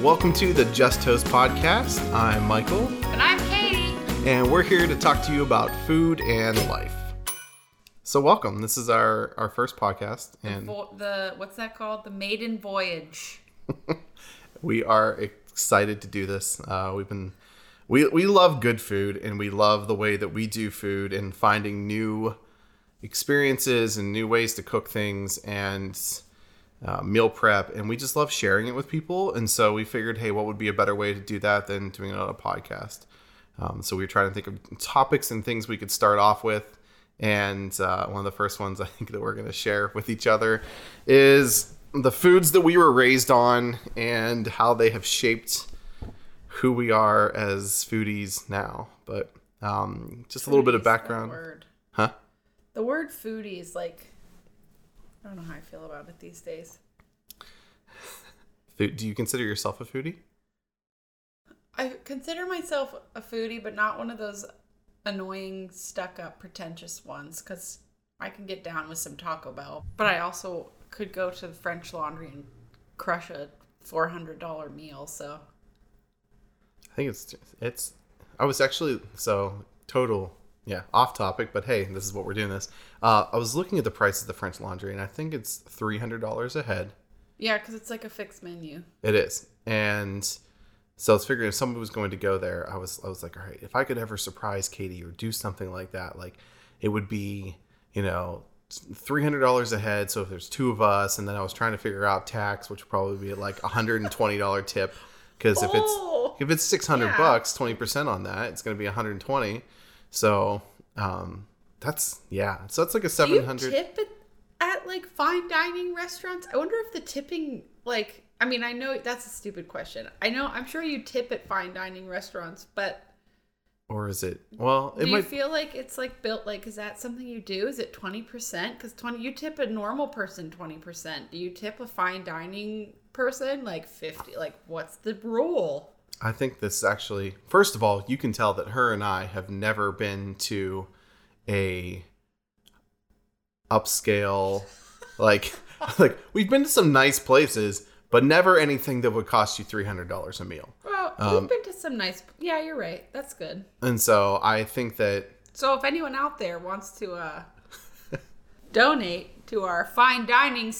Welcome to the Just Toast podcast. I'm Michael, And I'm Katie. and we're here to talk to you about food and life. So, welcome. This is our our first podcast, and Vo- the what's that called? The maiden voyage. we are excited to do this. Uh, we've been we we love good food, and we love the way that we do food, and finding new experiences and new ways to cook things and uh, meal prep, and we just love sharing it with people. And so we figured, hey, what would be a better way to do that than doing it on a podcast? Um, so we were trying to think of topics and things we could start off with. And uh, one of the first ones I think that we're going to share with each other is the foods that we were raised on and how they have shaped who we are as foodies now. But um, just a little bit of Foodie's background. word. Huh? The word foodie is like I don't know how I feel about it these days. Food- Do you consider yourself a foodie? I consider myself a foodie, but not one of those annoying, stuck up, pretentious ones because I can get down with some Taco Bell. But I also could go to the French Laundry and crush a $400 meal. So I think it's it's. I was actually so total yeah off topic, but hey, this is what we're doing. This. Uh, I was looking at the price of the French Laundry, and I think it's three hundred dollars a head. yeah, because it's like a fixed menu. It is, and so I was figuring if somebody was going to go there, I was I was like, all right, if I could ever surprise Katie or do something like that, like it would be you know three hundred dollars a head. So if there's two of us, and then I was trying to figure out tax, which would probably be like a hundred and twenty dollar tip, because if it's Oh, if it's 600 Yeah. bucks 20% on that it's going to be 120 so um that's yeah so that's like a 700 tip at, at like fine dining restaurants? I wonder if the tipping, like, I mean, I know that's a stupid question. I know, I'm sure you tip at fine dining restaurants, but or is it well it do you feel like it's like built like is that something you do? Is it twenty percent? Because twenty you tip a normal person twenty percent. Do you tip a fine dining person like fifty? Like what's the rule? I think this actually first of all you can tell that her and i have never been to a upscale like like we've been to some nice places but never anything that would cost you $300 a meal Well, Um, we've been to some nice. Yeah, you're right. That's good. and so i think that So if anyone out there wants to uh, donate to our fine dining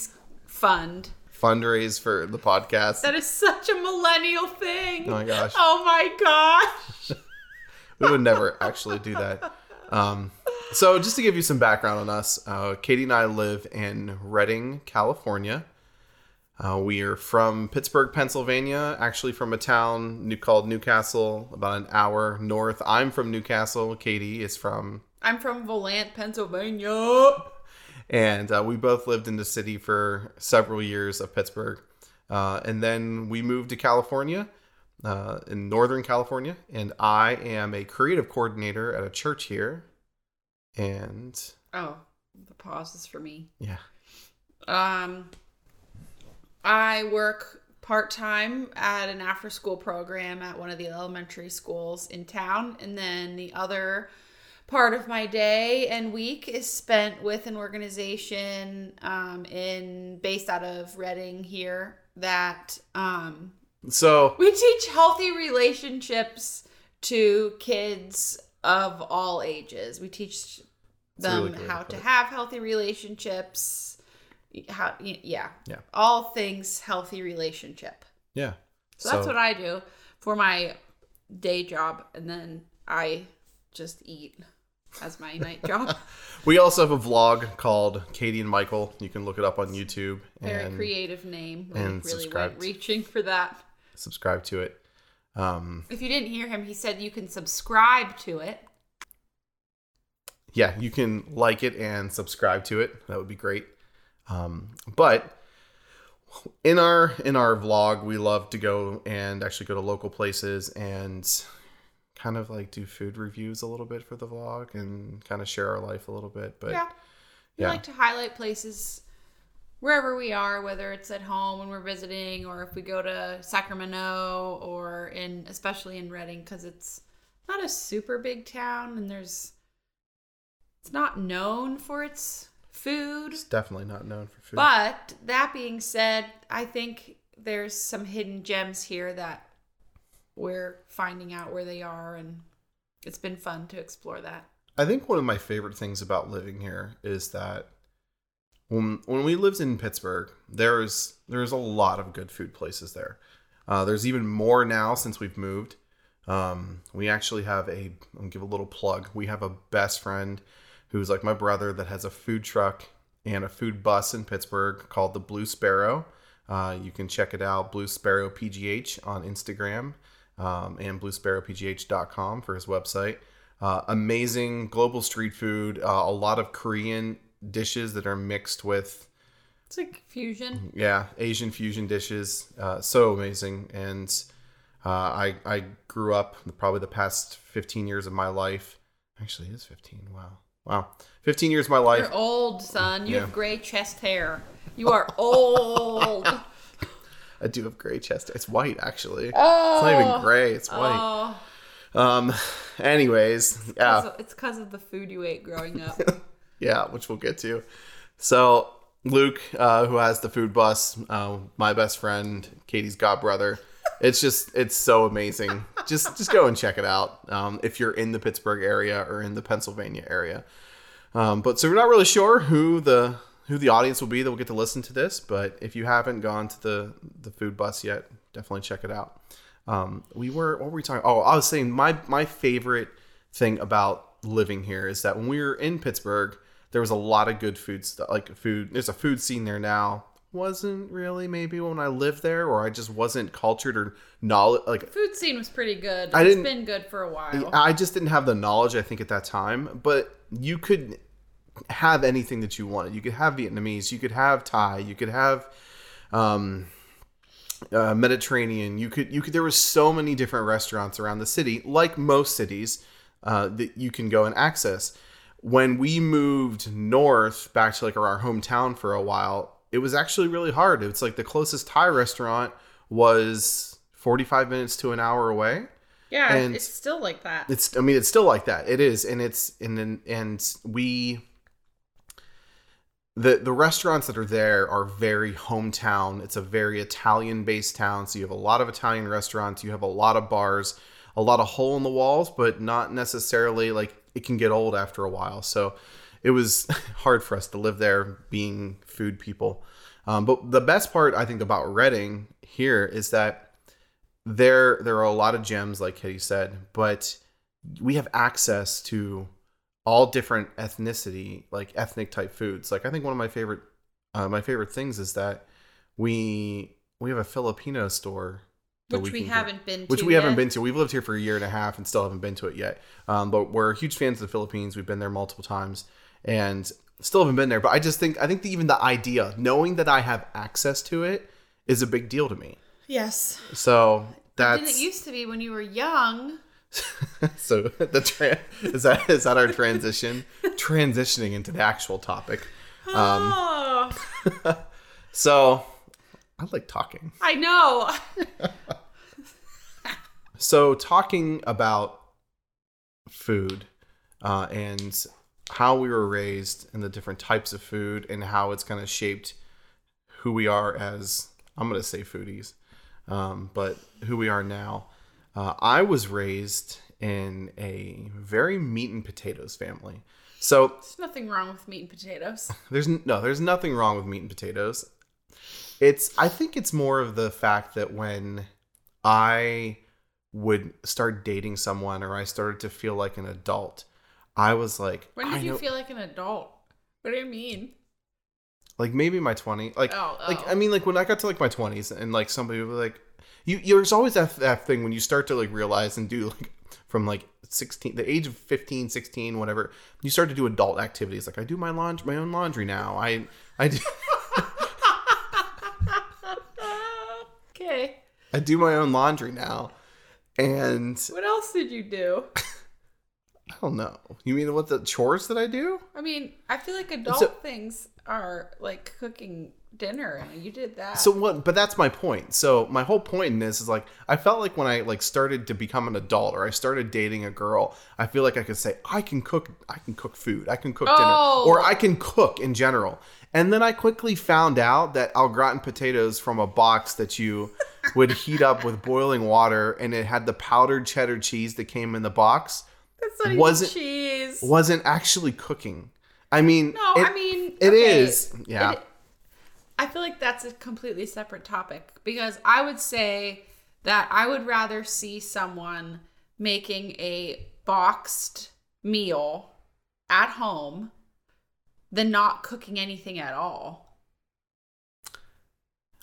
fund, fundraise for the podcast that is such a millennial thing. Oh my gosh. Oh my gosh. we would never actually do that. Um, so, just to give you some background on us, uh, Katie and I live in Redding, California. Uh, we are from Pittsburgh, Pennsylvania, actually from a town new, called New Castle, about an hour north. I'm from New Castle. Katie is from, I'm from Volant, Pennsylvania. And uh, we both lived in the city for several years of Pittsburgh. Uh, and then we moved to California, uh, in Northern California, and I am a creative coordinator at a church here. And Oh, the pause is for me. yeah, Um, I work part time at an after school program at one of the elementary schools in town, and then the other part of my day and week is spent with an organization um, in based out of Redding here that um, so we teach healthy relationships to kids of all ages. We teach them really how to have healthy relationships. How yeah. Yeah. All things healthy relationship. yeah, So, that's what I do for my day job and then I just eat as my night job. we also have a vlog called Katie and Michael. You can look it up on YouTube Very and creative name. We and really subscribe went reaching for that. subscribe to it. Um, If you didn't hear him, he said you can subscribe to it. yeah, you can like it and subscribe to it. That would be great. Um, but in our in our vlog, we love to go and actually go to local places and kind of like do food reviews a little bit for the vlog and kind of share our life a little bit. But yeah. We yeah. like to highlight places wherever we are, whether it's at home when we're visiting or if we go to Sacramento or in especially in Redding because it's not a super big town and there's it's not known for its food. it's definitely not known for food. But that being said, I think there's some hidden gems here that we're finding out where they are, and it's been fun to explore that. I think one of my favorite things about living here is that when when we lived in Pittsburgh, there's there's a lot of good food places there. Uh, there's even more now since we've moved. Um, we actually have a I'll give a little plug. We have a best friend who's like my brother that has a food truck and a food bus in Pittsburgh called the Blue Sparrow. Uh, you can check it out, Blue Sparrow PGH on Instagram um, and bluesparrowpgh.com for his website. Uh, amazing global street food, uh, a lot of Korean dishes that are mixed with It's like fusion. yeah Asian fusion dishes. Uh, so amazing, and uh, I I grew up probably the past fifteen years of my life. Actually, it is fifteen. Wow, wow, fifteen years of my life. You're old, son. You Yeah. have gray chest hair. You are old. I do have gray chest. It's white actually. oh. It's not even gray. It's white. Oh, Um. Anyways, yeah. it's because of the food you ate growing up. yeah, which we'll get to. So Luke, uh, who has the food bus, uh, my best friend, Katie's godbrother. It's just it's so amazing. Just just go and check it out um, if you're in the Pittsburgh area or in the Pennsylvania area. Um, but so we're not really sure who the who the audience will be that will get to listen to this. But if you haven't gone to the the food bus yet, definitely check it out. Um, we were what were we talking? Oh, I was saying my my favorite thing about living here is that when we were in Pittsburgh, there was a lot of good food stuff. Like food, there's a food scene there now. Wasn't really maybe when I lived there, or I just wasn't cultured or knowledge. Like food scene was pretty good. I It's didn't- been good for a while. I just didn't have the knowledge. I think at that time, but you could have anything that you wanted. You could have Vietnamese. You could have Thai. You could have um, uh, Mediterranean. You could you could. There were so many different restaurants around the city, like most cities, uh, that you can go and access. When we moved north back to like our hometown for a while, it was actually really hard. It's like the closest Thai restaurant was 45 minutes to an hour away yeah, and- it's still like that. it's i mean it's still like that it is and it's and then and we the the restaurants that are there are very hometown. It's a very italian based town so you have a lot of italian restaurants. You have a lot of bars a lot of hole in the walls but not necessarily like it can get old after a while. So it was hard for us to live there being food people. Um, but the best part i think about Redding here is that there there are a lot of gems like Katie said, but we have access to all different ethnicity, like ethnic type foods. Like I think one of my favorite uh, my favorite things is that we we have a Filipino store which we, go- haven't been to. which we haven't been to. We've lived here for a year and a half and still haven't been to it yet. Um, but we're huge fans of the Philippines. We've been there multiple times and still haven't been there. But I just think I think the, even the idea, knowing that I have access to it, is a big deal to me. Yes. So that's it used to be when you were young? so the tra- is that is that our transition transitioning into the actual topic. Um, oh, so I like talking. I know. So talking about food uh, and how we were raised and the different types of food and how it's kind of shaped who we are as I'm going to say foodies, um, but who we are now. Uh, I was raised in a very meat and potatoes family. So There's nothing wrong with meat and potatoes. there's no, there's nothing wrong with meat and potatoes. It's I think it's more of the fact that when I would start dating someone or I started to feel like an adult, I was like, When I did you know- feel like an adult? What do you mean? like maybe my 20 like Oh, like oh. I mean like when I got to like my 20s and like somebody would be like you there's always that, that thing when you start to like realize and do like from like 16 the age of 15 16 whatever you start to do adult activities like I do my laundry my own laundry now I I do okay. I do my own laundry now. And What else did you do? I don't know. You mean what the chores that I do? I mean, I feel like adult So- things are like cooking dinner. and You did that. So what? But that's my point. So my whole point in this is like I felt like when I like started to become an adult or I started dating a girl, I feel like I could say I can cook. I can cook food. I can cook Oh. dinner, or oh. I can cook in general. And then I quickly found out that au gratin potatoes from a box that you would heat up with boiling water, and it had the powdered cheddar cheese that came in the box, That's not wasn't- cheese. wasn't actually cooking. I mean, No, it- I mean it okay, is. Yeah. it- I feel like that's a completely separate topic because I would say that I would rather see someone making a boxed meal at home than not cooking anything at all.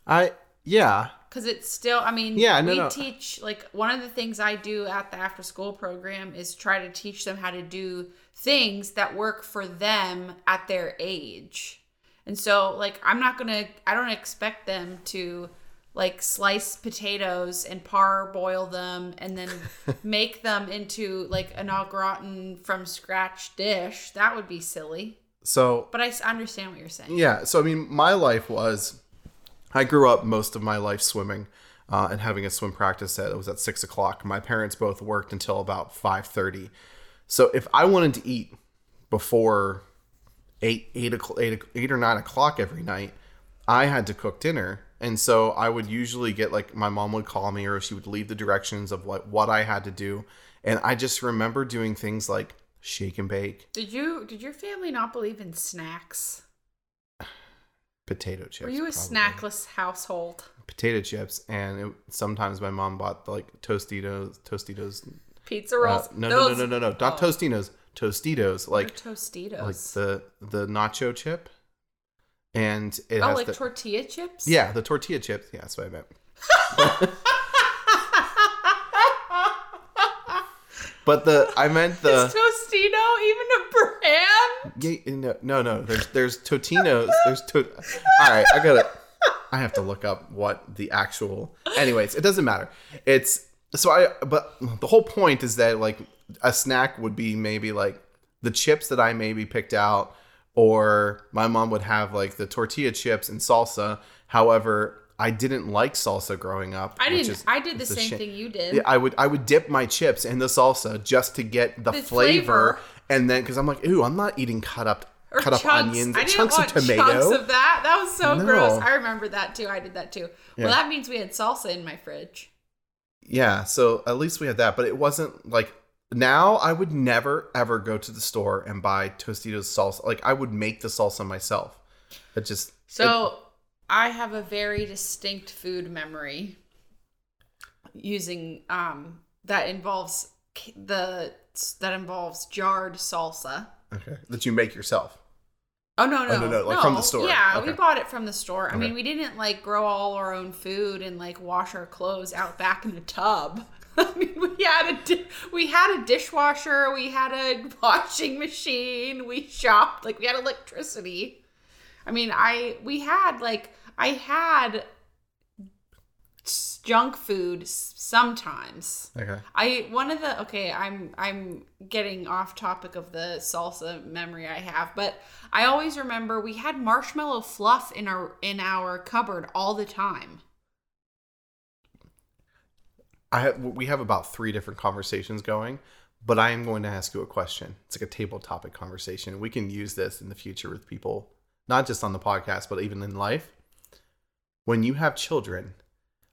I yeah. Because it's still, I mean, Yeah, no, we no. teach, like, one of the things I do at the after school program is try to teach them how to do things that work for them at their age. And so, like, I'm not going to, I don't expect them to, like, slice potatoes and parboil them and then make them into, like, an au gratin from scratch dish. That would be silly. So But I understand what you're saying. Yeah, so I mean, my life was, I grew up most of my life swimming uh, and having a swim practice that was at six o'clock. My parents both worked until about five thirty. So if I wanted to eat before eight, eight, o'clock, eight, eight or nine o'clock every night, I had to cook dinner. And so I would usually get like my mom would call me or she would leave the directions of what what I had to do. And I just remember doing things like shake and bake, Did you, did your family not believe in snacks? potato chips. Were you a probably. snackless household? potato chips, and it, sometimes my mom bought like Tostitos, Tostitos. Pizza Uh, rolls? no, no, no, no, no, no, not oh, Tostitos, Tostitos, like they're Tostitos. like the the nacho chip, and it oh, has like the tortilla chips? yeah the tortilla chips. Yeah, that's what I meant. But the I meant Is the Tostino even a brand? yeah, no no no. There's there's Totinos. There's to. All right, I gotta. I have to look up what the actual. Anyways, it doesn't matter. It's so I. But the whole point is that like a snack would be maybe like the chips that I maybe picked out, or my mom would have like the tortilla chips and salsa. However, I didn't like salsa growing up. I didn't. is- I did the same shame. thing you did. Yeah, I would I would dip my chips in the salsa just to get the, The flavor, flavor. and then because I'm like, ooh, I'm not eating cut up Or cut up onions, I didn't chunks want of tomato. chunks of that. That was so No. gross. I remember that too. I did that too. Yeah. Well, that means we had salsa in my fridge. yeah, so at least we had that, but it wasn't like now I would never ever go to the store and buy Tostitos salsa. Like I would make the salsa myself. It just So I have a very distinct food memory using um that involves the that involves jarred salsa. okay that you make yourself. Oh no no Oh, no, no, like from the store. Yeah, we bought it from the store. I Okay. mean, we didn't like grow all our own food and like wash our clothes out back in a tub. I mean, we had a di- we had a dishwasher, we had a washing machine, we shopped like we had electricity. I mean, I we had like I had junk food sometimes. Okay. I one of the okay, I'm I'm getting off topic of the salsa memory I have, but I always remember we had marshmallow fluff in our in our cupboard all the time. I have, we have about three different conversations going, but I am going to ask you a question. It's like a table topic conversation. We can use this in the future with people, not just on the podcast, but even in life. When you have children,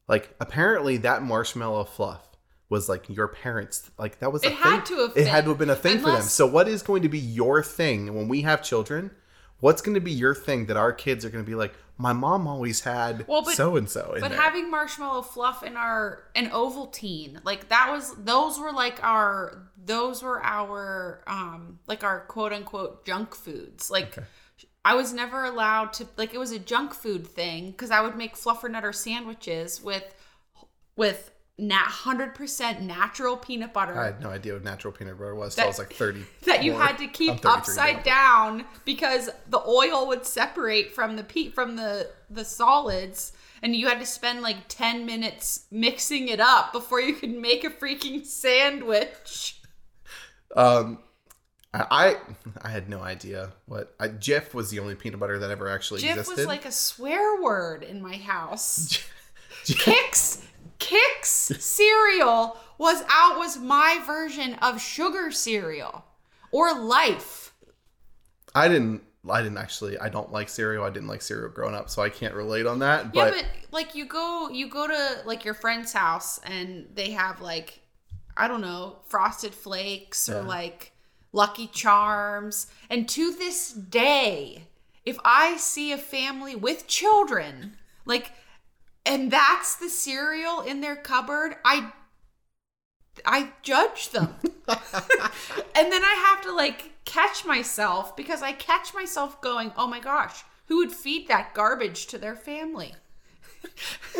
like apparently that marshmallow fluff was like your parents, like that was a It had thing. to have It had to have been a thing for them. So what is going to be your thing when we have children? What's going to be your thing that our kids are going to be like? My mom always had Well, so and so. But having marshmallow fluff in our an Ovaltine, like that was those were like our those were our um like our quote unquote junk foods. Like I was never allowed to like it was a junk food thing because I would make fluffernutter sandwiches with with nat hundred percent natural peanut butter. I had no idea what natural peanut butter was. so I That- was like thirty. that you had to keep upside now. down because the oil would separate from the pe- from the the solids and you had to spend like 10 minutes mixing it up before you could make a freaking sandwich Um, I I, had no idea what I, Jif was the only peanut butter that ever actually Jif existed. was like a swear word in my house. Jif- Kix Kix cereal was out was my version of sugar cereal or life. I didn't. I didn't actually. I don't like cereal. I didn't like cereal growing up, so I can't relate on that. Yeah, But, but like you go you go to like your friend's house and they have like I don't know, frosted flakes or Yeah. like lucky charms. And to this day, if I see a family with children, like and that's the cereal in their cupboard, I I judge them. and then I have to like catch myself because I catch myself going, "Oh my gosh, who would feed that garbage to their family?"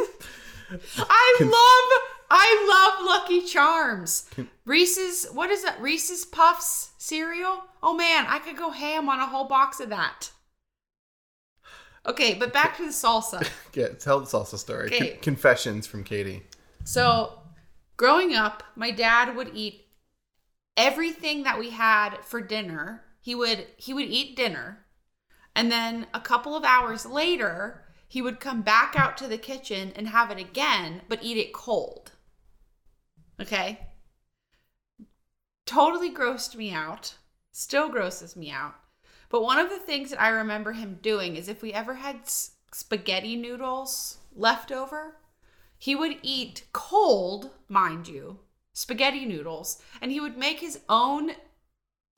I love I love Lucky Charms. Reese's what is that? Reese's Puffs cereal? Oh man, I could go ham on a whole box of that. Okay, but back to the salsa. yeah, tell the salsa story. Con- confessions from Katie. So, growing up, my dad would eat everything that we had for dinner. He would he would eat dinner. And then a couple of hours later, he would come back out to the kitchen and have it again, but eat it cold. Okay? Totally grossed me out. Still grosses me out. But one of the things that I remember him doing is if we ever had spaghetti noodles left over, he would eat cold, mind you, spaghetti noodles, and he would make his own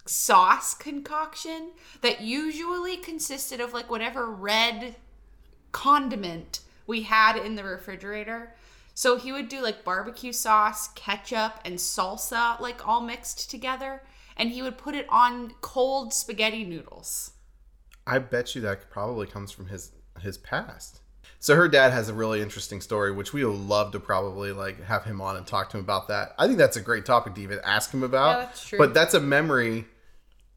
sauce concoction that usually consisted of like whatever red condiment we had in the refrigerator. So he would do like barbecue sauce, ketchup, and salsa like all mixed together, and he would put it on cold spaghetti noodles. I bet you that probably comes from his his past. So her dad has a really interesting story, which we would love to probably like have him on and talk to him about that. I think that's a great topic to even ask him about. Yeah, that's true. But that's a memory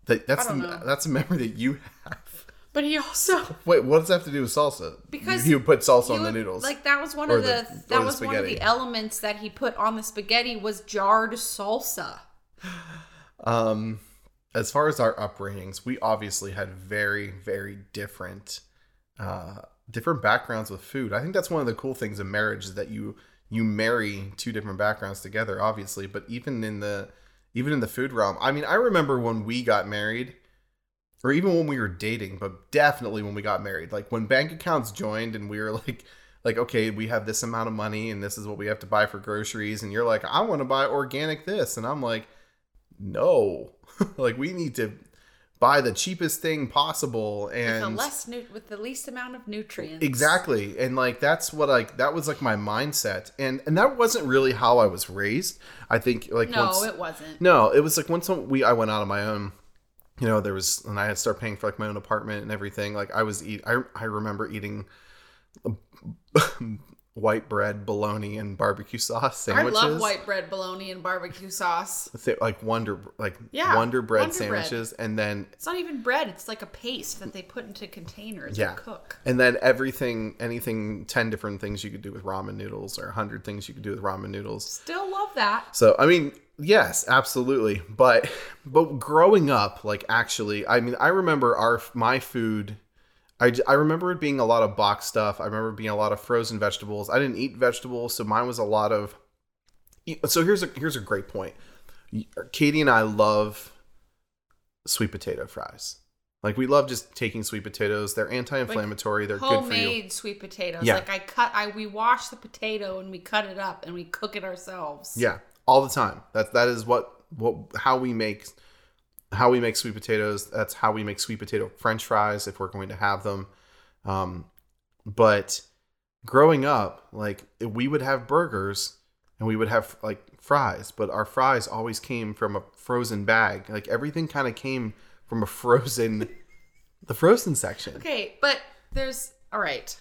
that that's the, that's a memory that you have. But he also Wait, what does that have to do with salsa? Because he would put salsa on the noodles. Like that was one of the, the- that the was one of the elements that he put on the spaghetti was jarred salsa. Um, as far as our upbringings, we obviously had very, very different, uh, different backgrounds with food. I think that's one of the cool things of marriage is that you you marry two different backgrounds together, obviously. But even in the even in the food realm, I mean, I remember when we got married, or even when we were dating, but definitely when we got married, like when bank accounts joined and we were like. Like okay, we have this amount of money and this is what we have to buy for groceries, and you're like, I want to buy organic this, and I'm like, no. Like we need to buy the cheapest thing possible and With the less nu- with the least amount of nutrients. exactly. And like that's what like that was like my mindset. And and that wasn't really how i was raised. I think like No, once it wasn't. no it was like once we i went out on my own. You know there was and i had to start paying for like my own apartment and everything. Like i was eat i, I remember eating white bread bologna and barbecue sauce sandwiches. I love white bread, bologna, and barbecue sauce. Like wonder like Yeah, wonder bread Wonder Bread. sandwiches and then It's not even bread; it's like a paste that they put into containers Yeah. and cook. And then everything, anything, 10 different things you could do with ramen noodles or 100 things you could do with ramen noodles. Still love that. So, I mean, yes, absolutely. But, but growing up, like actually, I mean, I remember our, my food, I, I remember it being a lot of box stuff. I remember being a lot of frozen vegetables. I didn't eat vegetables. So mine was a lot of, so here's a, here's a great point. Katie and I love sweet potato fries. Like we love just taking sweet potatoes. They're anti-inflammatory. They're good. Homemade sweet potatoes. Yeah. Like I cut, I we wash the potato and we cut it up and we cook it ourselves. Yeah, all the time. That that is what what how we make how we make sweet potatoes. That's how we make sweet potato French fries if we're going to have them. Um, but growing up, like we would have burgers and we would have like fries, but our fries always came from a frozen bag. Like everything kind of came from a frozen the frozen section. Okay, but there's all right.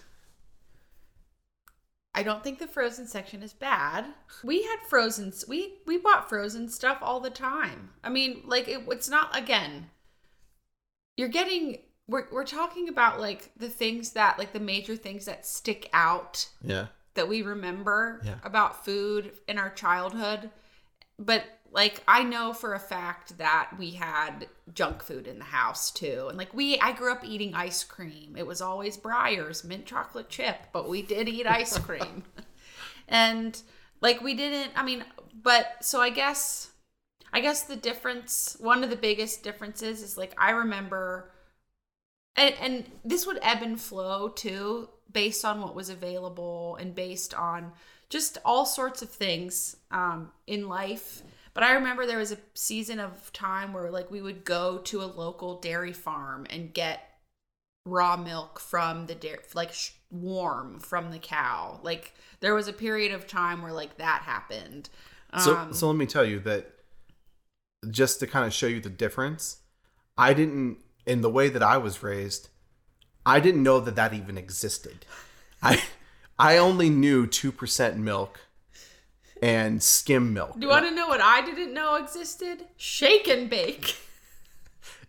I don't think the frozen section is bad. We had frozen. We we bought frozen stuff all the time. I mean, like it, it's not again. You're getting. We're we're talking about like the things that like the major things that stick out Yeah. that we remember Yeah. about food in our childhood. But like I know for a fact that we had junk food in the house too. And like we I grew up eating ice cream. It was always Breyers, mint chocolate chip, but we did eat ice cream. and like we didn't I mean, but so I guess I guess the difference one of the biggest differences is like I remember and, and this would ebb and flow too based on what was available and based on just all sorts of things um, in life but i remember there was a season of time where like we would go to a local dairy farm and get raw milk from the dairy like sh- warm from the cow like there was a period of time where like that happened So, Um, so let me tell you that just to kind of show you the difference, I didn't, in the way that I was raised, I didn't know that that even existed. I, I only knew 2% milk and skim milk. do you want to know what i didn't know existed shake and bake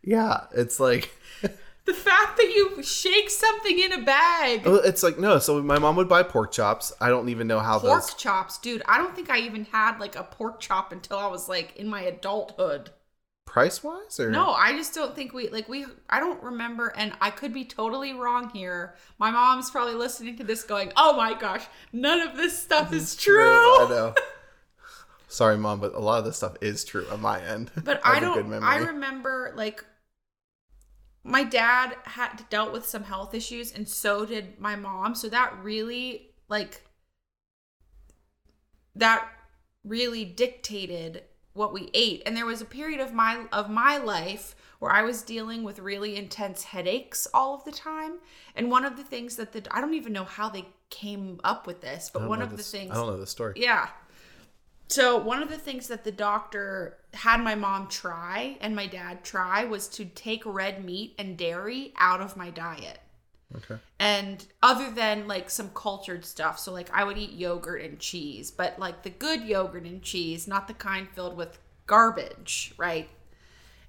Yeah, it's like, the fact that you shake something in a bag it's like, no. So my mom would buy pork chops. I don't even know how pork those. chops, dude. I don't think I even had like a pork chop until I was like in my adulthood. Price wise? Or? No, I just don't think we like we I don't remember and I could be totally wrong here. My mom's probably listening to this going, "Oh my gosh, none of this stuff is true." I know. Sorry, mom, but a lot of this stuff is true on my end. But I I have a good don't. I remember like my dad had dealt with some health issues and so did my mom, so that really like that really dictated what we ate. And there was a period of my of my life where I was dealing with really intense headaches all of the time. And one of the things that the I don't even know how they came up with this, but one of the things I don't know the story. yeah. So one of the things that the doctor had my mom try and my dad try was to take red meat and dairy out of my diet. Okay. And other than like some cultured stuff, so like I would eat yogurt and cheese, but like the good yogurt and cheese, not the kind filled with garbage, right?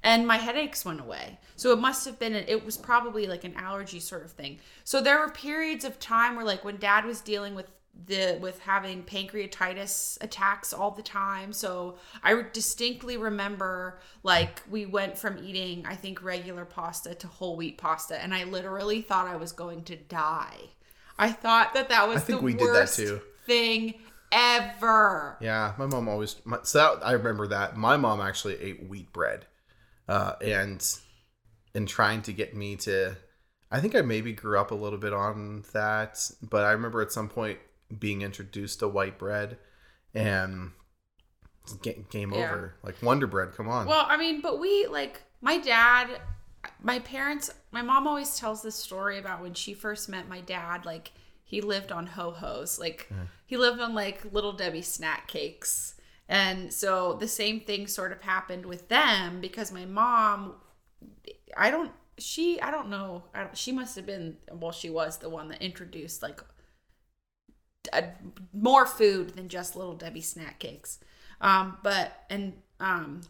And my headaches went away. So it must have been, it was probably like an allergy sort of thing. So there were periods of time where like when dad was dealing with the with having pancreatitis attacks all the time so i distinctly remember like we went from eating i think regular pasta to whole wheat pasta and i literally thought i was going to die i thought that that was I think the we did that worst too. thing ever Yeah, my mom always. My, so that, I remember that my mom actually ate wheat bread, uh, and in trying to get me to, I think I maybe grew up a little bit on that, but I remember at some point being introduced to white bread, and game Yeah. over. Like Wonder Bread, come on. Well, I mean, but we like my dad, my parents, my mom always tells this story about when she first met my dad. Like he lived on ho hos, like he lived on like little Debbie snack cakes, and so the same thing sort of happened with them because my mom, I don't, she, I don't know, I don't, she must have been, well, she was the one that introduced like more food than just little Debbie snack cakes. Um, but and um,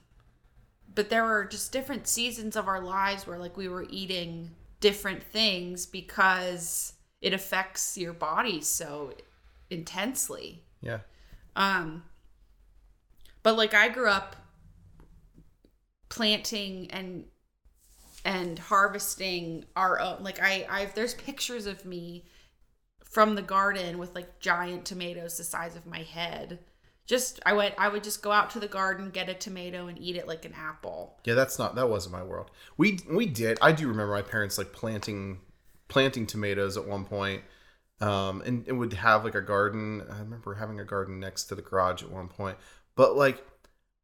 but there were just different seasons of our lives where like we were eating different things because it affects your body so intensely. yeah, Um, but like I grew up planting and and harvesting our own like I I've there's pictures of me from the garden with like giant tomatoes the size of my head. Just I went I would just go out to the garden, get a tomato and eat it like an apple. yeah. That's not that wasn't my world. We we did. I do remember my parents like planting planting tomatoes at one point. Um, and it would have like a garden. I remember having a garden next to the garage at one point. But like,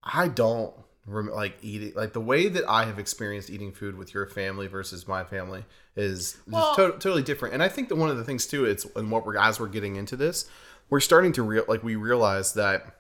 I don't like eating like the way that I have experienced eating food with your family versus my family is Well- to- totally different. And I think that one of the things too, it's and what we're as we're getting into this, we're starting to real like we realize that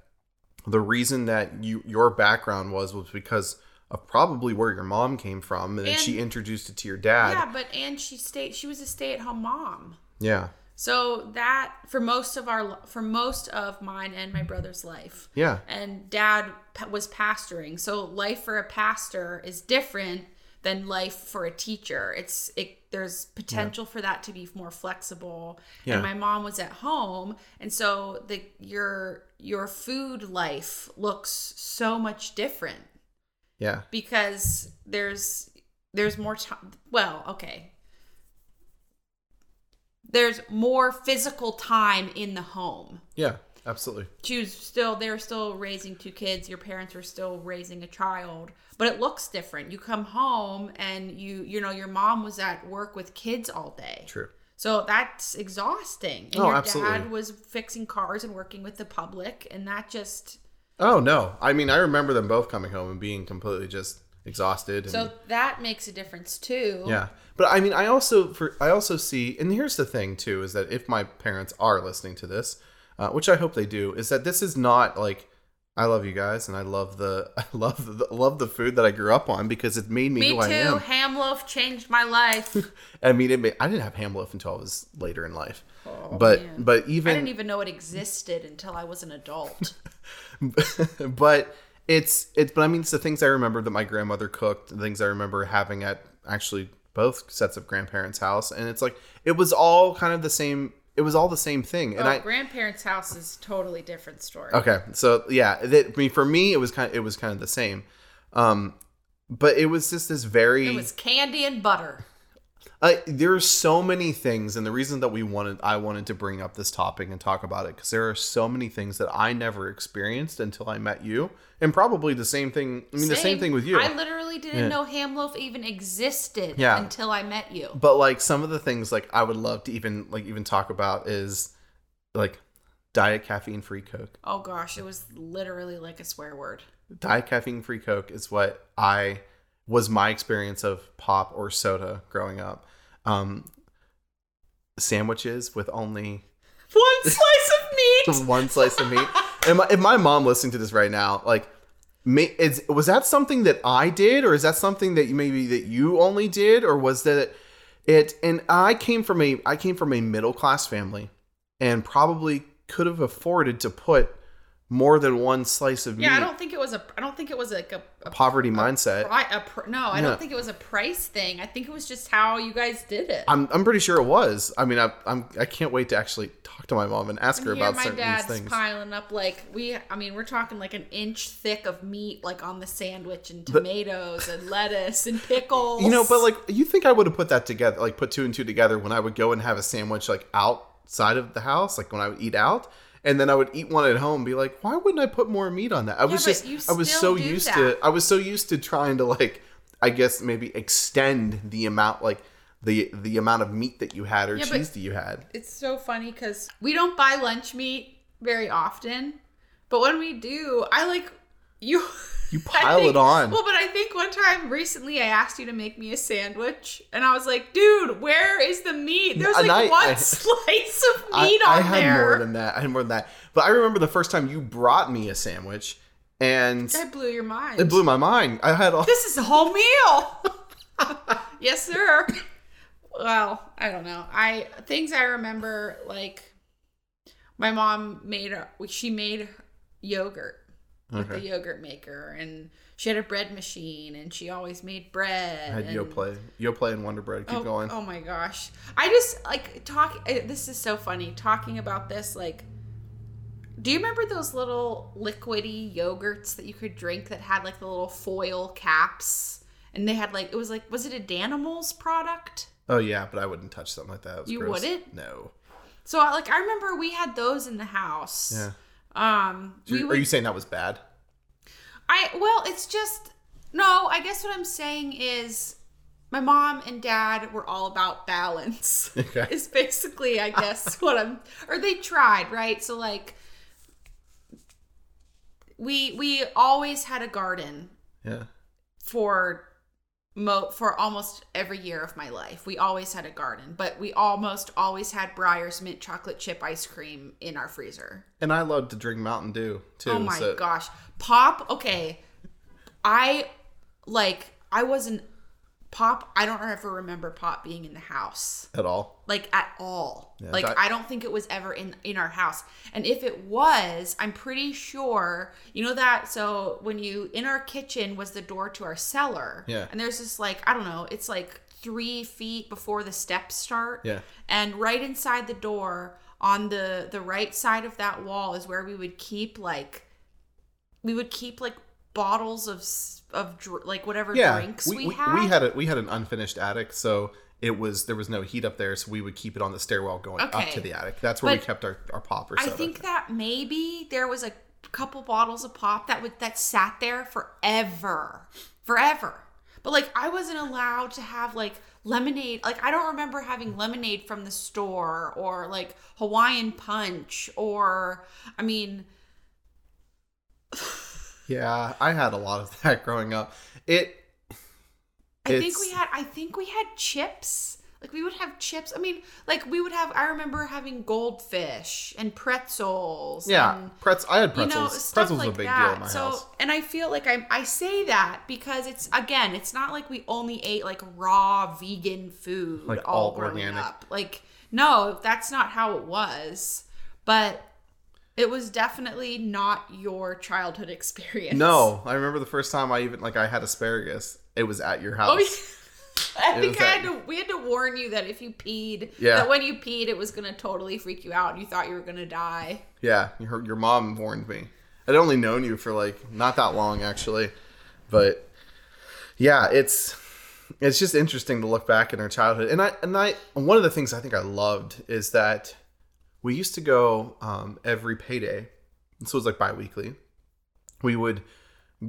the reason that you your background was was because of probably where your mom came from, and, then And- she introduced it to your dad. Yeah, but and she stayed she was a stay-at-home mom. Yeah, So that for most of our for most of mine and my brother's life. yeah, and dad was pastoring so life for a pastor is different than life for a teacher. It's it there's potential for that to be more flexible. Yeah. And my mom was at home and so the your your food life looks so much different Yeah. because there's there's more time well okay there's more physical time in the home Yeah. Absolutely. she was still they were still raising two kids your parents were still raising a child but it looks different you come home and you you know your mom was at work with kids all day True. so that's exhausting and Oh, your absolutely. dad was fixing cars and working with the public and that just Oh no. I mean, I remember them both coming home and being completely just exhausted. And, so that makes a difference too yeah. But I mean, I also for I also see, and here's the thing too, is that if my parents are listening to this, uh, which I hope they do, is that this is not like I love you guys and I love the I love the love the food that I grew up on because it made me, me who too I am. ham loaf changed my life I mean, it made, I didn't have ham loaf until I was later in life. but Oh, man. but even i didn't even know it existed until i was an adult but it's it's but I mean it's the things I remember that my grandmother cooked, the things I remember having at actually both sets of grandparents' house, and it's like it was all kind of the same. It was all the same thing, and oh, I grandparents house is totally different story okay. So yeah, that, I mean for me it was kind of, it was kind of the same, um, but it was just this very it was candy and butter uh, there are so many things, and the reason that we wanted, I wanted to bring up this topic and talk about it, because there are so many things that I never experienced until I met you, and probably the same thing. I mean, the same thing with you. I literally didn't Yeah. know ham loaf even existed Yeah. until I met you. but like some of the things, like I would love to even like even talk about is like diet caffeine free Coke. Oh gosh, it was literally like a swear word. Diet caffeine free Coke is what I was my experience of pop or soda growing up. Um, sandwiches with only One slice of meat. just one slice of meat. And my, if my mom listening to this right now, like, may, is, was that something that I did, or is that something that you maybe that you only did, or was that it? And I came from a I came from a middle class family, and probably could have afforded to put more than one slice of meat. Yeah, I don't think it was a. I don't think it was like a. a poverty mindset. pri- a no, I Yeah. don't think it was a price thing. I think it was just how you guys did it. I'm, I'm pretty sure it was. I mean, I, I'm I can't wait to actually talk to my mom and ask her Here, about my certain dad's things. piling up like we. I mean, we're talking like an inch thick of meat, like on the sandwich, and tomatoes and lettuce and pickles. You know, but like you think I would have put that together, like put two and two together when I would go and have a sandwich like outside of the house, like when I would eat out, and then I would eat one at home, and be like, why wouldn't I put more meat on that? I was just, I was so used that. to, I was so used to trying to like, I guess maybe extend the amount, like the the amount of meat that you had or Yeah, cheese that you had. it's so funny because we don't buy lunch meat very often, but when we do, I like you. You I pile think- it on. Well, but I think one time recently I asked you to make me a sandwich, and I was like, "Dude, where is the meat? There's like I- one I- slice of I, meat I on had there." more than that. I had more than that. But I remember the first time you brought me a sandwich, and I blew your mind. it blew my mind. I had all. this is a whole meal. yes, sir. Well, I don't know. I things I remember like my mom made she made yogurt with the yogurt maker and she had a bread machine and she always made bread. I had and, Yoplait, Yoplait and Wonder Bread. Keep oh, going. Oh my gosh. I just like talk eh, this is so funny talking about this like do you remember those little liquidy yogurts that you could drink that had like the little foil caps and they had like it was like was it a Danimals product? Oh yeah, but I wouldn't touch something like that. You gross. wouldn't? No. So like I remember we had those in the house. Yeah. Um we are would you saying that was bad? I well, it's just no. I guess what I'm saying is, my mom and dad were all about balance. Okay. Is basically, I guess, what I'm. Or they tried, right? So like, we we always had a garden Yeah. for mo for almost every year of my life. We always had a garden, but we almost always had Breyer's mint chocolate chip ice cream in our freezer. And I love to drink Mountain Dew too. Oh my so- gosh. Pop, okay. I like I wasn't pop. I don't ever remember pop being in the house At all. like at all. like that- I don't think it was ever in in our house. And if it was, I'm pretty sure you know that. So when you in our kitchen was the door to our cellar. Yeah. And there's this like I don't know. It's like three feet before the steps start. Yeah. And right inside the door on the the right side of that wall is where we would keep like we would keep like bottles of of dr- like whatever Yeah. drinks we, we, had. we had a we had an unfinished attic, so it was there was no heat up there, so we would keep it on the stairwell going up to the attic. That's where we kept our, our pop or I think that maybe there was a couple bottles of pop that would that sat there forever, forever. But like I wasn't allowed to have like lemonade. Like I don't remember having lemonade from the store or like Hawaiian punch or I mean Yeah, I had a lot of that growing up. It I think we had I think we had chips. Like we would have chips. I mean, like we would have I remember having goldfish and pretzels. yeah, and, pretz I had you know, pretzels. pretzels like was a big that. deal in my so, house. and I feel like I I say that because it's again, it's not like we only ate like raw vegan food Like all, all growing organic. up. Like no, that's not how it was. But it was definitely not your childhood experience. No, I remember the first time I even like I had asparagus. It was at your oh, house. Oh, yeah. I It think I had to. We had to warn you that if you peed, Yeah. that when you peed, it was gonna totally freak you out. and You thought you were gonna die. Yeah, your your mom warned me. I'd only known you for like not that long actually, but yeah, it's it's just interesting to look back in our childhood. And I and I one of the things I think I loved is that we used to go um, every payday. So it was like biweekly. We would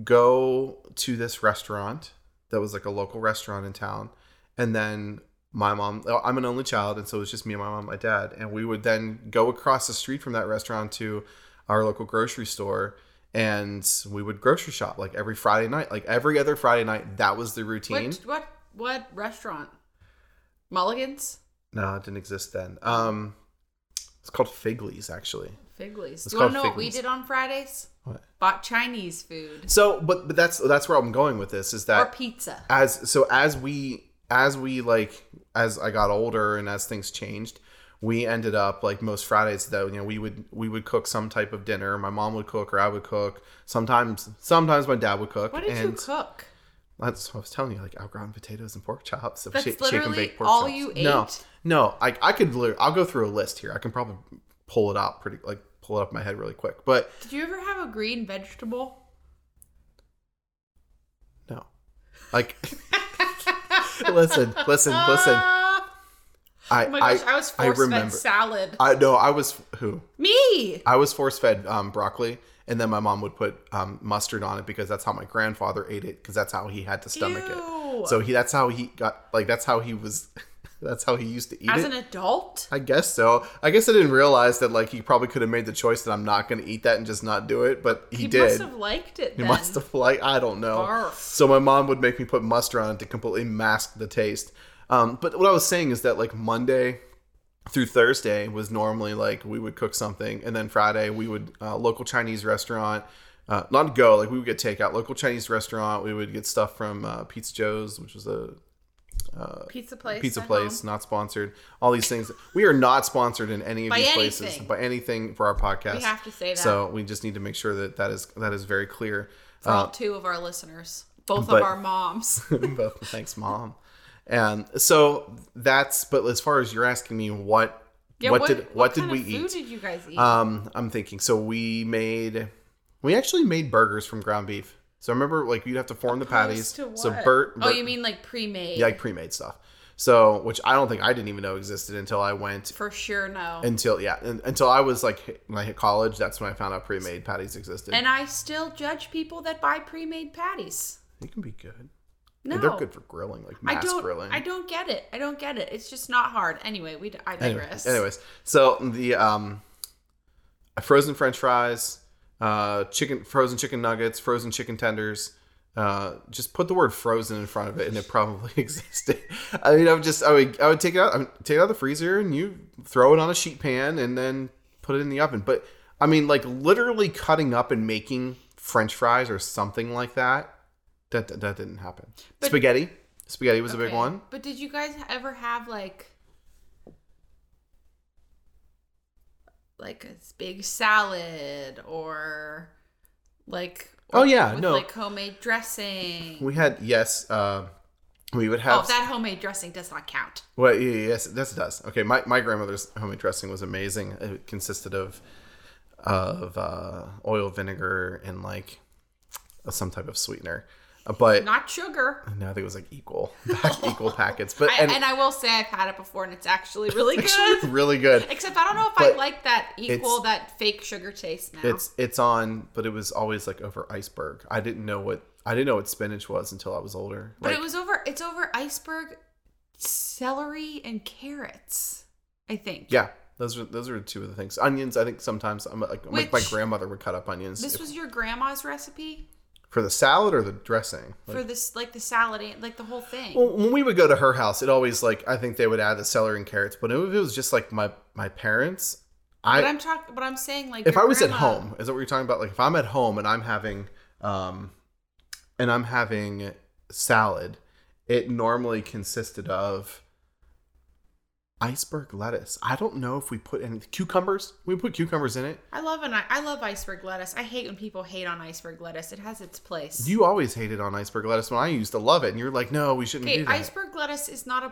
go to this restaurant that was like a local restaurant in town, and then my mom. oh, I'm an only child, and so it was just me and my mom, and my dad, and we would then go across the street from that restaurant to our local grocery store. And we would grocery shop like every Friday night, like every other Friday night. That was the routine. What what what restaurant? Mulligan's, No, it didn't exist then. Um, it's called Figley's actually. Figley's. It's Do you want to know what we did on Fridays? What? Bought Chinese food So, but but that's that's where I'm going with this is that or pizza. as so as we as we like as I got older and as things changed, we ended up like most Fridays though you know we would we would cook some type of dinner. My mom would cook or I would cook. Sometimes sometimes my dad would cook. What did and you cook? That's what I was telling you, like au gratin potatoes and pork chops. That's shake- shake and literally bake pork all chops. you No, ate? no, no, I I could I'll go through a list here. I can probably pull it out pretty like pull it up in my head really quick. But Did you ever have a green vegetable? no, like listen, listen, listen. I Oh my gosh, I, was I force fed salad. I no, I was who Me. I was force fed um, broccoli, and then my mom would put um, mustard on it because that's how my grandfather ate it because that's how he had to stomach Ew. it. So he that's how he got like that's how he was that's how he used to eat As it. an adult? I guess so. I guess I didn't realize that like he probably could have made the choice that I'm not going to eat that and just not do it, but he, He did. must have liked it. he must have like I don't know. Barf. So my mom would make me put mustard on it to completely mask the taste. Um, but what I was saying is that like Monday through Thursday was normally like we would cook something, and then Friday we would uh, local Chinese restaurant. Uh, not go like we would get takeout local Chinese restaurant. We would get stuff from uh, Pizza Joe's, which was a Pizza place. pizza place, home. not sponsored. All these things. We are not sponsored in any of By these places anything. by anything for our podcast. We have to say that. So we just need to make sure that that is that is very clear. For all two of our listeners, both but- of our moms. Both thanks, mom. And so that's. But as far as you're asking me, what Yeah, what, did what, did kind we of food eat? did you guys eat? Um, I'm thinking. So we made. We actually made burgers from ground beef. So I remember, like you'd have to form the patties. Opposed to So what? Bert, Oh, you mean like pre-made? yeah, like pre-made stuff. So which I don't think I didn't even know existed until I went For sure, no. until yeah un- until I was like when I hit college. That's when I found out pre-made patties existed. and I still judge people that buy pre-made patties. they can be good. No, They're good for grilling, like I mass don't. grilling. I don't get it. I don't get it. It's just not hard. Anyway, we. I Anyway, digress. anyways, so the um, frozen French fries, uh, chicken, frozen chicken nuggets, frozen chicken tenders. Uh, just put the word frozen in front of it, and it probably existed. I mean, I would just, I would, I would take it out, I would take it out of the freezer, and you throw it on a sheet pan, and then put it in the oven. But I mean, like literally cutting up and making French fries or something like that. That that, didn't happen. But- spaghetti, Spaghetti was a big one. But did you guys ever have like like a big salad or like Oh, yeah, with no. like homemade dressing? We had yes. Uh, we would have oh, that homemade dressing does not count. Well, yeah, yes, this does. Okay, my, my grandmother's homemade dressing was amazing. It consisted of of uh, oil, vinegar, and like some type of sweetener. But Not sugar. no, I think it was like equal pack, equal packets. But I, and, and I will say I've had it before and it's actually really good. actually really good. Except I don't know if I like that equal that fake sugar taste now. It's it's on, but it was always like over iceberg. I didn't know what I didn't know what spinach was until I was older. but Like, it was over it's over iceberg celery and carrots. I think. yeah, those are those are two of the things. Onions, I think sometimes I'm like, like my grandmother would cut up onions This if- was your grandma's recipe for the salad or the dressing. Like, for this, like the salad, and- like the whole thing. Well, when we would go to her house, it always like I think they would add the celery and carrots. But if it was just like my my parents, I. but I'm talking, but I'm saying like if I was at home, is that what you're talking about? Like if I'm at home and I'm having um and I'm having salad, it normally consisted of iceberg lettuce. I don't know if we put any cucumbers. We put cucumbers in it. I love an I love iceberg lettuce. I hate when people hate on iceberg lettuce. It has its place. You always hated on iceberg lettuce when I used to love it, and you're like, no, we shouldn't okay, iceberg lettuce is not a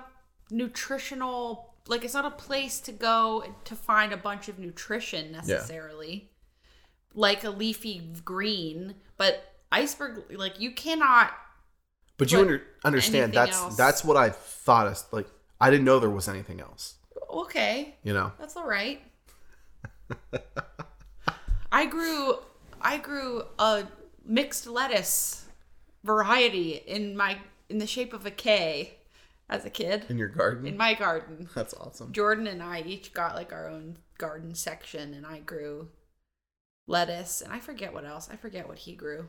nutritional like it's not a place to go to find a bunch of nutrition necessarily. Like a leafy green, but iceberg like you cannot but you under, understand that's else. that's what I thought. Like I didn't know there was anything else. okay. You know. That's all right. I grew I grew a mixed lettuce variety in my in the shape of a K as a kid in your garden. in my garden. That's awesome. Jordan and I each got like our own garden section and I grew lettuce and I forget what else. I forget what he grew.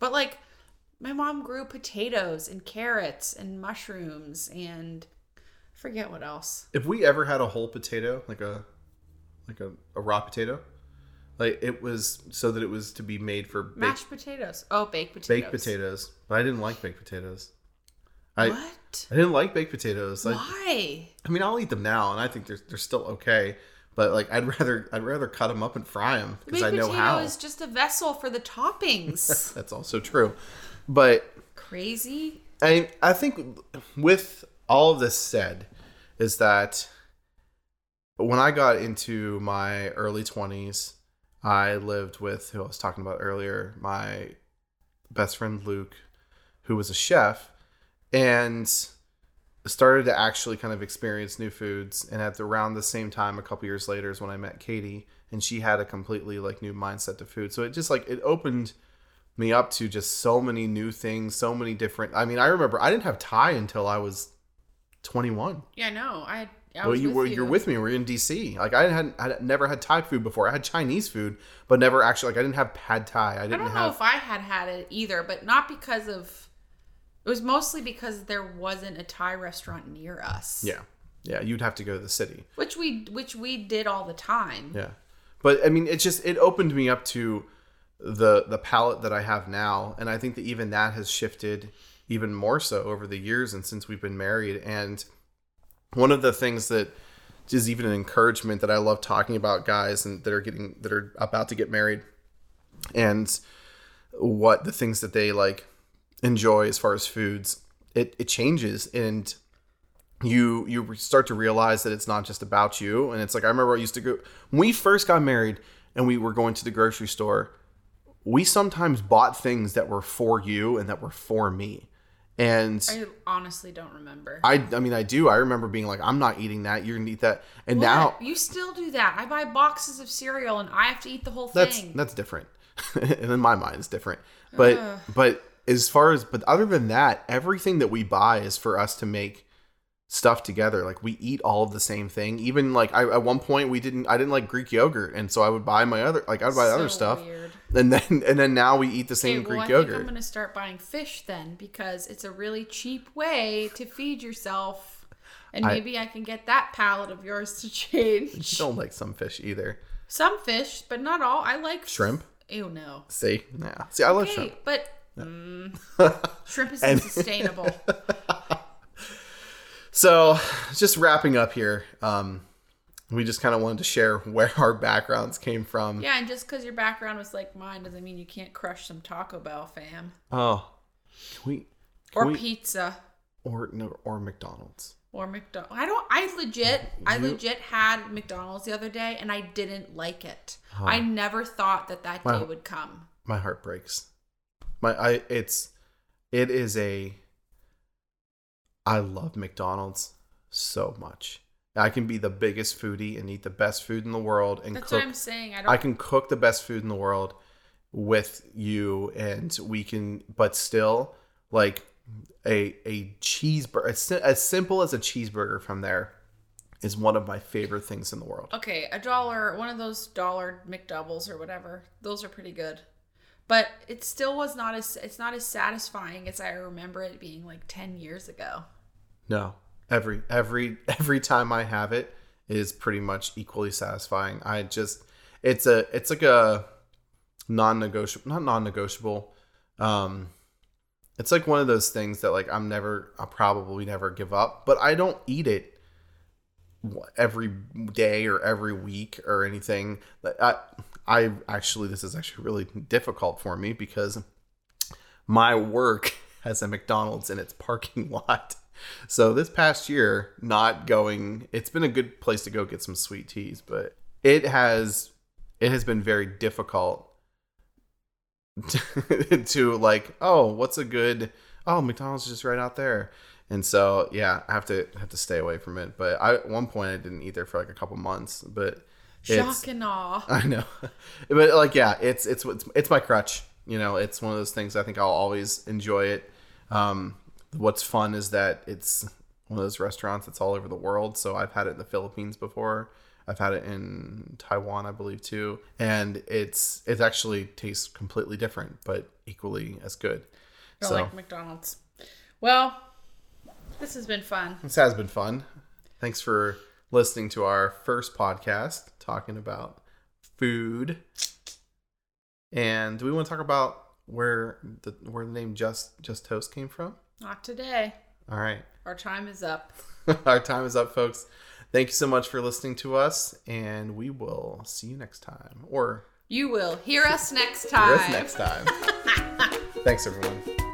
But like my mom grew potatoes and carrots and mushrooms and forget what else. If we ever had a whole potato, like a like a, a raw potato, like it was so that it was to be made for baked, Mashed potatoes. Oh, baked potatoes. baked potatoes. But I didn't like baked potatoes. I what? I didn't like baked potatoes. Why? I mean, I'll eat them now, and I think they're they're still okay. But like, I'd rather I'd rather cut them up and fry them because I know how. potato how. is just a vessel for the toppings. That's also true. But Crazy. I I think with all of this said, is that when I got into my early twenties, I lived with who I was talking about earlier, my best friend Luke, who was a chef, and started to actually kind of experience new foods. And at around the same time, a couple years later, is when I met Katie, and she had a completely like new mindset to food. So it just like it opened me up to just so many new things, so many different. I mean, I remember I didn't have Thai until I was 21. Yeah, no, I. I well, you were you. you're with me. We're in DC. Like I had I never had Thai food before. I had Chinese food, but never actually like I didn't have pad Thai. I I didn't don't know have. if I had had it either, but not because of. It was mostly because there wasn't a Thai restaurant near us. yeah, yeah. You'd have to go to the city. Which we which we did all the time. Yeah, but I mean, it just it opened me up to the the palette that I have now, and I think that even that has shifted even more so over the years and since we've been married. And one of the things that is even an encouragement that I love talking about guys and that are getting that are about to get married, and what the things that they like enjoy as far as foods, it it changes. And you you start to realize that it's not just about you. And it's like i remember i used to go when we first got married and we were going to the grocery store we sometimes bought things that were for you and that were for me and I honestly don't remember. i i mean i do i remember being like i'm not eating that you're gonna eat that and now you still do that. I buy boxes of cereal and I have to eat the whole that's thing. that's different and in my mind it's different but Ugh. but as far as but other than that everything that we buy is for us to make stuff together like we eat all of the same thing even like I, at one point we didn't i didn't like greek yogurt and so i would buy my other like i would buy other stuff weird. and then and then now we eat the same Okay, well, greek I yogurt I'm gonna start buying fish then because it's a really cheap way to feed yourself, and maybe I, can get that palate of yours to change. don't like some fish either Some fish, but not all. I like Shrimp? Ew, no. see yeah see i love shrimp but mm, Shrimp is And- unsustainable. So, just wrapping up here, um, we just kind of wanted to share where our backgrounds came from. yeah, and just because your background was like mine doesn't mean you can't crush some Taco Bell, fam. Oh, can we? Can Or we- pizza. or no, or McDonald's. Or McDonald's. I don't. I legit. I legit had McDonald's the other day, and I didn't like it. Huh. I never thought that that day would come. My heart breaks. My I it's it is a I love McDonald's so much. I can be the biggest foodie and eat the best food in the world and That's cook what I'm saying. I don't. I can cook the best food in the world with you and we can but still like a a cheeseburger as, as simple as a cheeseburger from there is one of my favorite things in the world. okay, a dollar. One of those dollar McDoubles or whatever. Those are pretty good. But it still was not as. It's not as satisfying as I remember it being like ten years ago. No. Every every every time I have it is pretty much equally satisfying. I just it's a it's like a non-negotiable not non-negotiable um it's like one of those things that like I'm never I'll probably never give up, but I don't eat it every day or every week or anything. I I actually this is actually really difficult for me because my work has a McDonald's in its parking lot. So this past year, not going, it's been a good place to go get some sweet teas, but it has it has been very difficult to, to like, oh, what's a good oh, McDonald's is just right out there. And so yeah, I have to have to stay away from it. But I at one point I didn't eat there for like a couple months, but Shock and awe. I know, but like, yeah, it's it's it's it's my crutch. You know, it's one of those things. I think I'll always enjoy it. Um, what's fun is that it's one of those restaurants that's all over the world. So I've had it in the Philippines before. I've had it in Taiwan, I believe, too, and it's it actually tastes completely different, but equally as good. I so like McDonald's. Well, this has been fun. this has been fun. Thanks for listening to our first podcast talking about food. And do we want to talk about where the where the name Just Just Toast came from? Not today. All right. Our time is up. Our time is up, folks. Thank you so much for listening to us, and we will see you next time. Or You will hear us next hear time. us next time. Thanks, everyone.